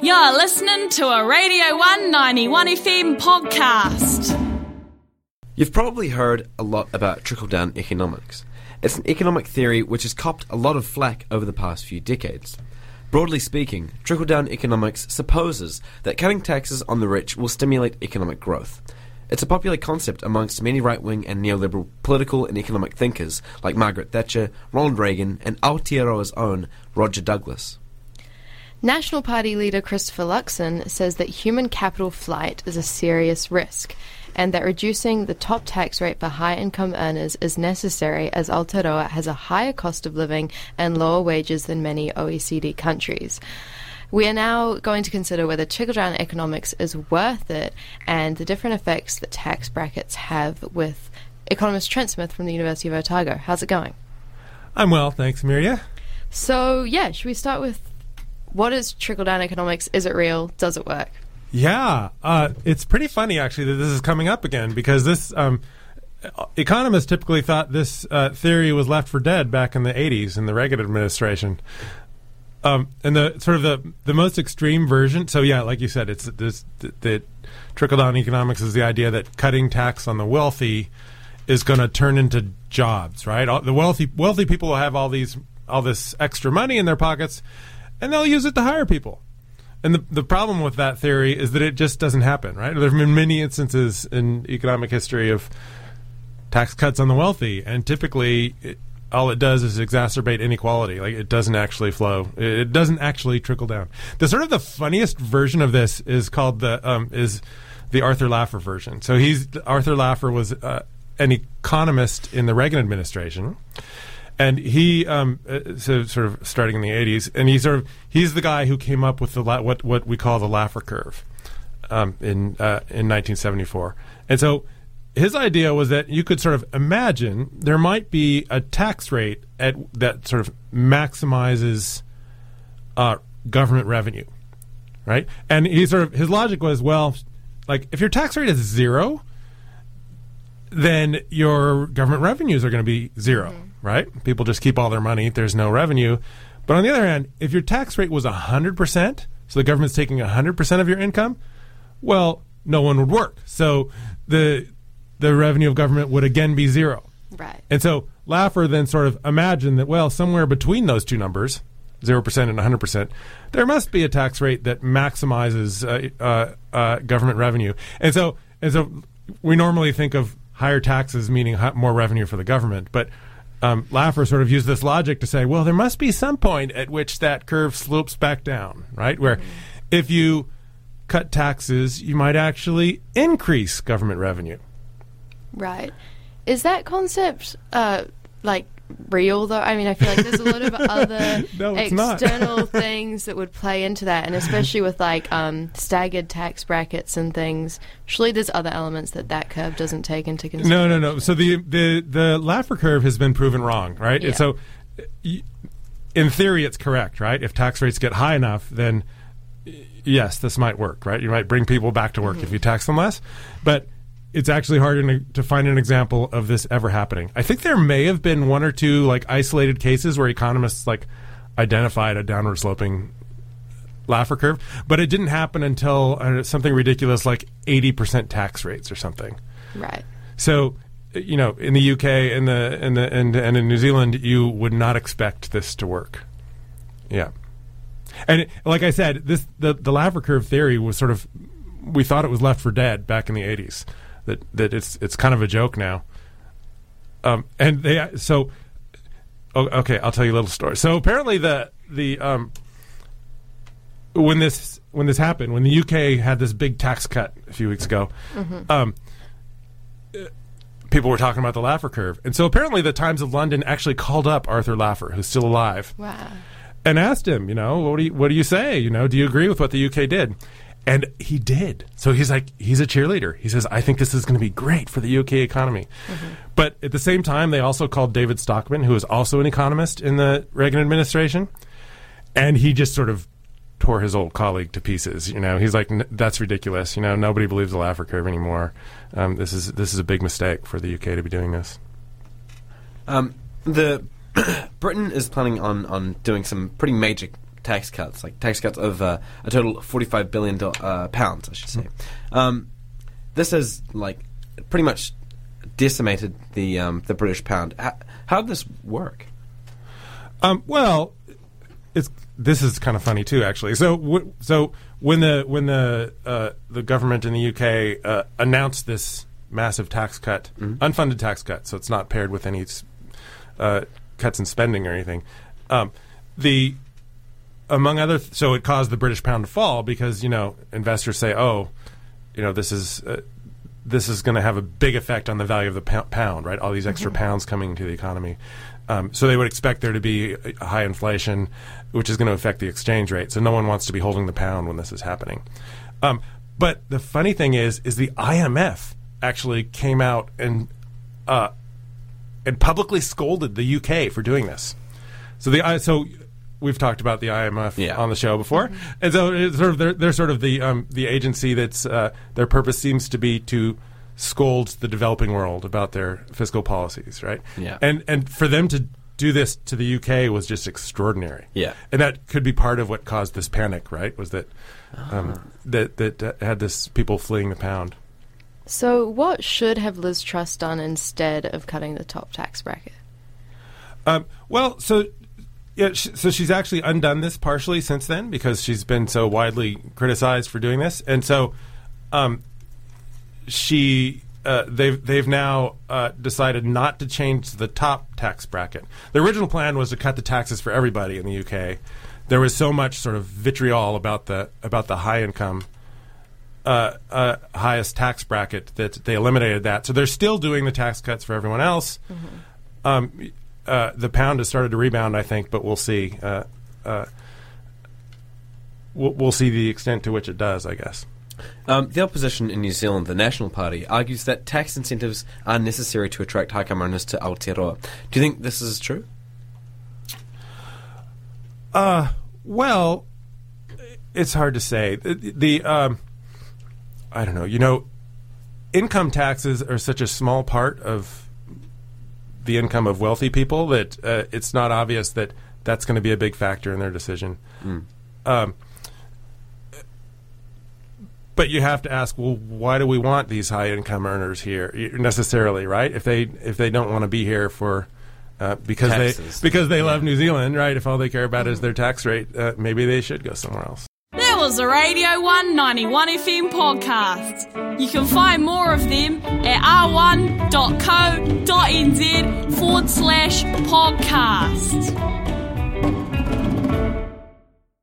You're listening to a Radio One 91 FM podcast. You've probably heard a lot about trickle down economics. It's an economic theory which has copped a lot of flack over the past few decades. Broadly speaking, trickle down economics supposes that cutting taxes on the rich will stimulate economic growth. It's a popular concept amongst many right wing and neoliberal political and economic thinkers like Margaret Thatcher, Ronald Reagan, and Aotearoa's own Roger Douglas. National Party leader Christopher Luxon says that human capital flight is a serious risk and that reducing the top tax rate for high income earners is necessary as Aotearoa has a higher cost of living and lower wages than many OECD countries. We are now going to consider whether trickle down economics is worth it and the different effects that tax brackets have with economist Trent Smith from the University of Otago. How's it going? I'm well, thanks, Miria. So, yeah, should we start with what is trickle down economics? Is it real? Does it work? Yeah, uh, it's pretty funny actually that this is coming up again because this um, economists typically thought this uh, theory was left for dead back in the 80s in the Reagan administration. Um, and the sort of the the most extreme version. So yeah, like you said, it's this the, trickle down economics is the idea that cutting tax on the wealthy is going to turn into jobs, right? All, the wealthy wealthy people will have all these all this extra money in their pockets and they'll use it to hire people. And the, the problem with that theory is that it just doesn't happen, right? There have been many instances in economic history of tax cuts on the wealthy, and typically it, all it does is exacerbate inequality. Like it doesn't actually flow. It doesn't actually trickle down. The sort of the funniest version of this is called the um, is the Arthur Laffer version. So he's Arthur Laffer was uh, an economist in the Reagan administration and he um, uh, so sort of starting in the 80s and he sort of he's the guy who came up with the la- what what we call the Laffer curve um, in uh, in 1974 and so his idea was that you could sort of imagine there might be a tax rate at that sort of maximizes uh, government revenue right? And he sort of his logic was well like if your tax rate is zero then your government revenues are going to be 0 mm-hmm right? People just keep all their money. There's no revenue. But on the other hand, if your tax rate was 100%, so the government's taking 100% of your income, well, no one would work. So the the revenue of government would again be zero. Right. And so Laffer then sort of imagined that, well, somewhere between those two numbers, 0% and 100%, there must be a tax rate that maximizes uh, uh, uh, government revenue. And so, and so we normally think of higher taxes meaning more revenue for the government. But um, Laffer sort of used this logic to say, well, there must be some point at which that curve slopes back down, right? Where if you cut taxes, you might actually increase government revenue. Right. Is that concept uh, like real though? I mean, I feel like there's a lot of other no, external things that would play into that, and especially with like um, staggered tax brackets and things. Surely there's other elements that that curve doesn't take into consideration. No, no, no. So the the the Laffer curve has been proven wrong, right? Yeah. So in theory, it's correct, right? If tax rates get high enough, then yes, this might work, right? You might bring people back to work mm-hmm. if you tax them less, but it's actually harder to, to, find an example of this ever happening. I think there may have been one or two like isolated cases where economists like identified a downward sloping Laffer curve, but it didn't happen until uh, something ridiculous like 80% tax rates or something. Right. So, you know, in the UK and the and the and, and in New Zealand, you would not expect this to work. Yeah. And like I said, this the the Laffer curve theory was sort of we thought it was left for dead back in the 80s that that it's it's kind of a joke now. Um, and they so oh, okay, I'll tell you a little story. So apparently the the um, when this when this happened, when the UK had this big tax cut a few weeks ago, mm-hmm. um, people were talking about the Laffer curve, and so apparently the Times of London actually called up Arthur Laffer, who's still alive, wow. and asked him, you know, what do you what do you say? You know, do you agree with what the UK did? And he did. So he's like, he's a cheerleader. He says, I think this is going to be great for the UK economy. Mm-hmm. But at the same time, they also called David Stockman, who is also an economist in the Reagan administration. And he just sort of tore his old colleague to pieces. You know, he's like, that's ridiculous. You know, nobody believes the Laffer curve anymore. Um, this is this is a big mistake for the UK to be doing this. Um, the Britain is planning on, on doing some pretty major tax cuts, like tax cuts of uh, a total of 45 billion uh, pounds, I should say. Um, this has like pretty much decimated the um, the British pound. How, how did this work? Um, well, it's this is kind of funny too, actually. So, w- so when the when the uh, the government in the UK uh, announced this massive tax cut, unfunded tax cut, so it's not paired with any uh, cuts in spending or anything. Um, the among other, th- so it caused the British pound to fall because you know investors say, oh, you know this is. Uh, this is going to have a big effect on the value of the pound, right? All these extra pounds coming into the economy. Um, so they would expect there to be high inflation, which is going to affect the exchange rate. So no one wants to be holding the pound when this is happening. Um, but the funny thing is, is the IMF actually came out and uh, and publicly scolded the UK for doing this. So the so we've talked about the IMF Yeah. on the show before, and so it's sort of they're, they're sort of the um, the agency that's uh, their purpose seems to be to scold the developing world about their fiscal policies, right? Yeah. and and for them to do this to the UK was just extraordinary. Yeah. and that could be part of what caused this panic, right? Was that um, that that uh, had this people fleeing the pound. So, what should have Liz Truss done instead of cutting the top tax bracket? Um, well, so yeah, sh- so she's actually undone this partially since then because she's been so widely criticized for doing this, and so um, she uh, they've they've now uh, decided not to change the top tax bracket. The original plan was to cut the taxes for everybody in the UK. There was so much sort of vitriol about the about the high income. Uh, uh, highest tax bracket that they eliminated that, so they're still doing the tax cuts for everyone else. Um, uh, the pound has started to rebound, I think, but we'll see. Uh, uh, we'll, we'll see the extent to which it does, I guess. Um, the opposition in New Zealand, the National Party, argues that tax incentives are necessary to attract Haikam owners to Aotearoa. Do you think this is true? Well, it's hard to say. The, the um, I don't know. You know, income taxes are such a small part of the income of wealthy people that uh, it's not obvious that that's going to be a big factor in their decision. Um, but you have to ask, well, why do we want these high income earners here necessarily, right? If they if they don't want to be here for uh, because Taxes. they because they love New Zealand, right? If all they care about is their tax rate, uh, maybe they should go somewhere else. A Radio One 91 FM podcast. You can find more of them at r1.co.nz forward slash podcast.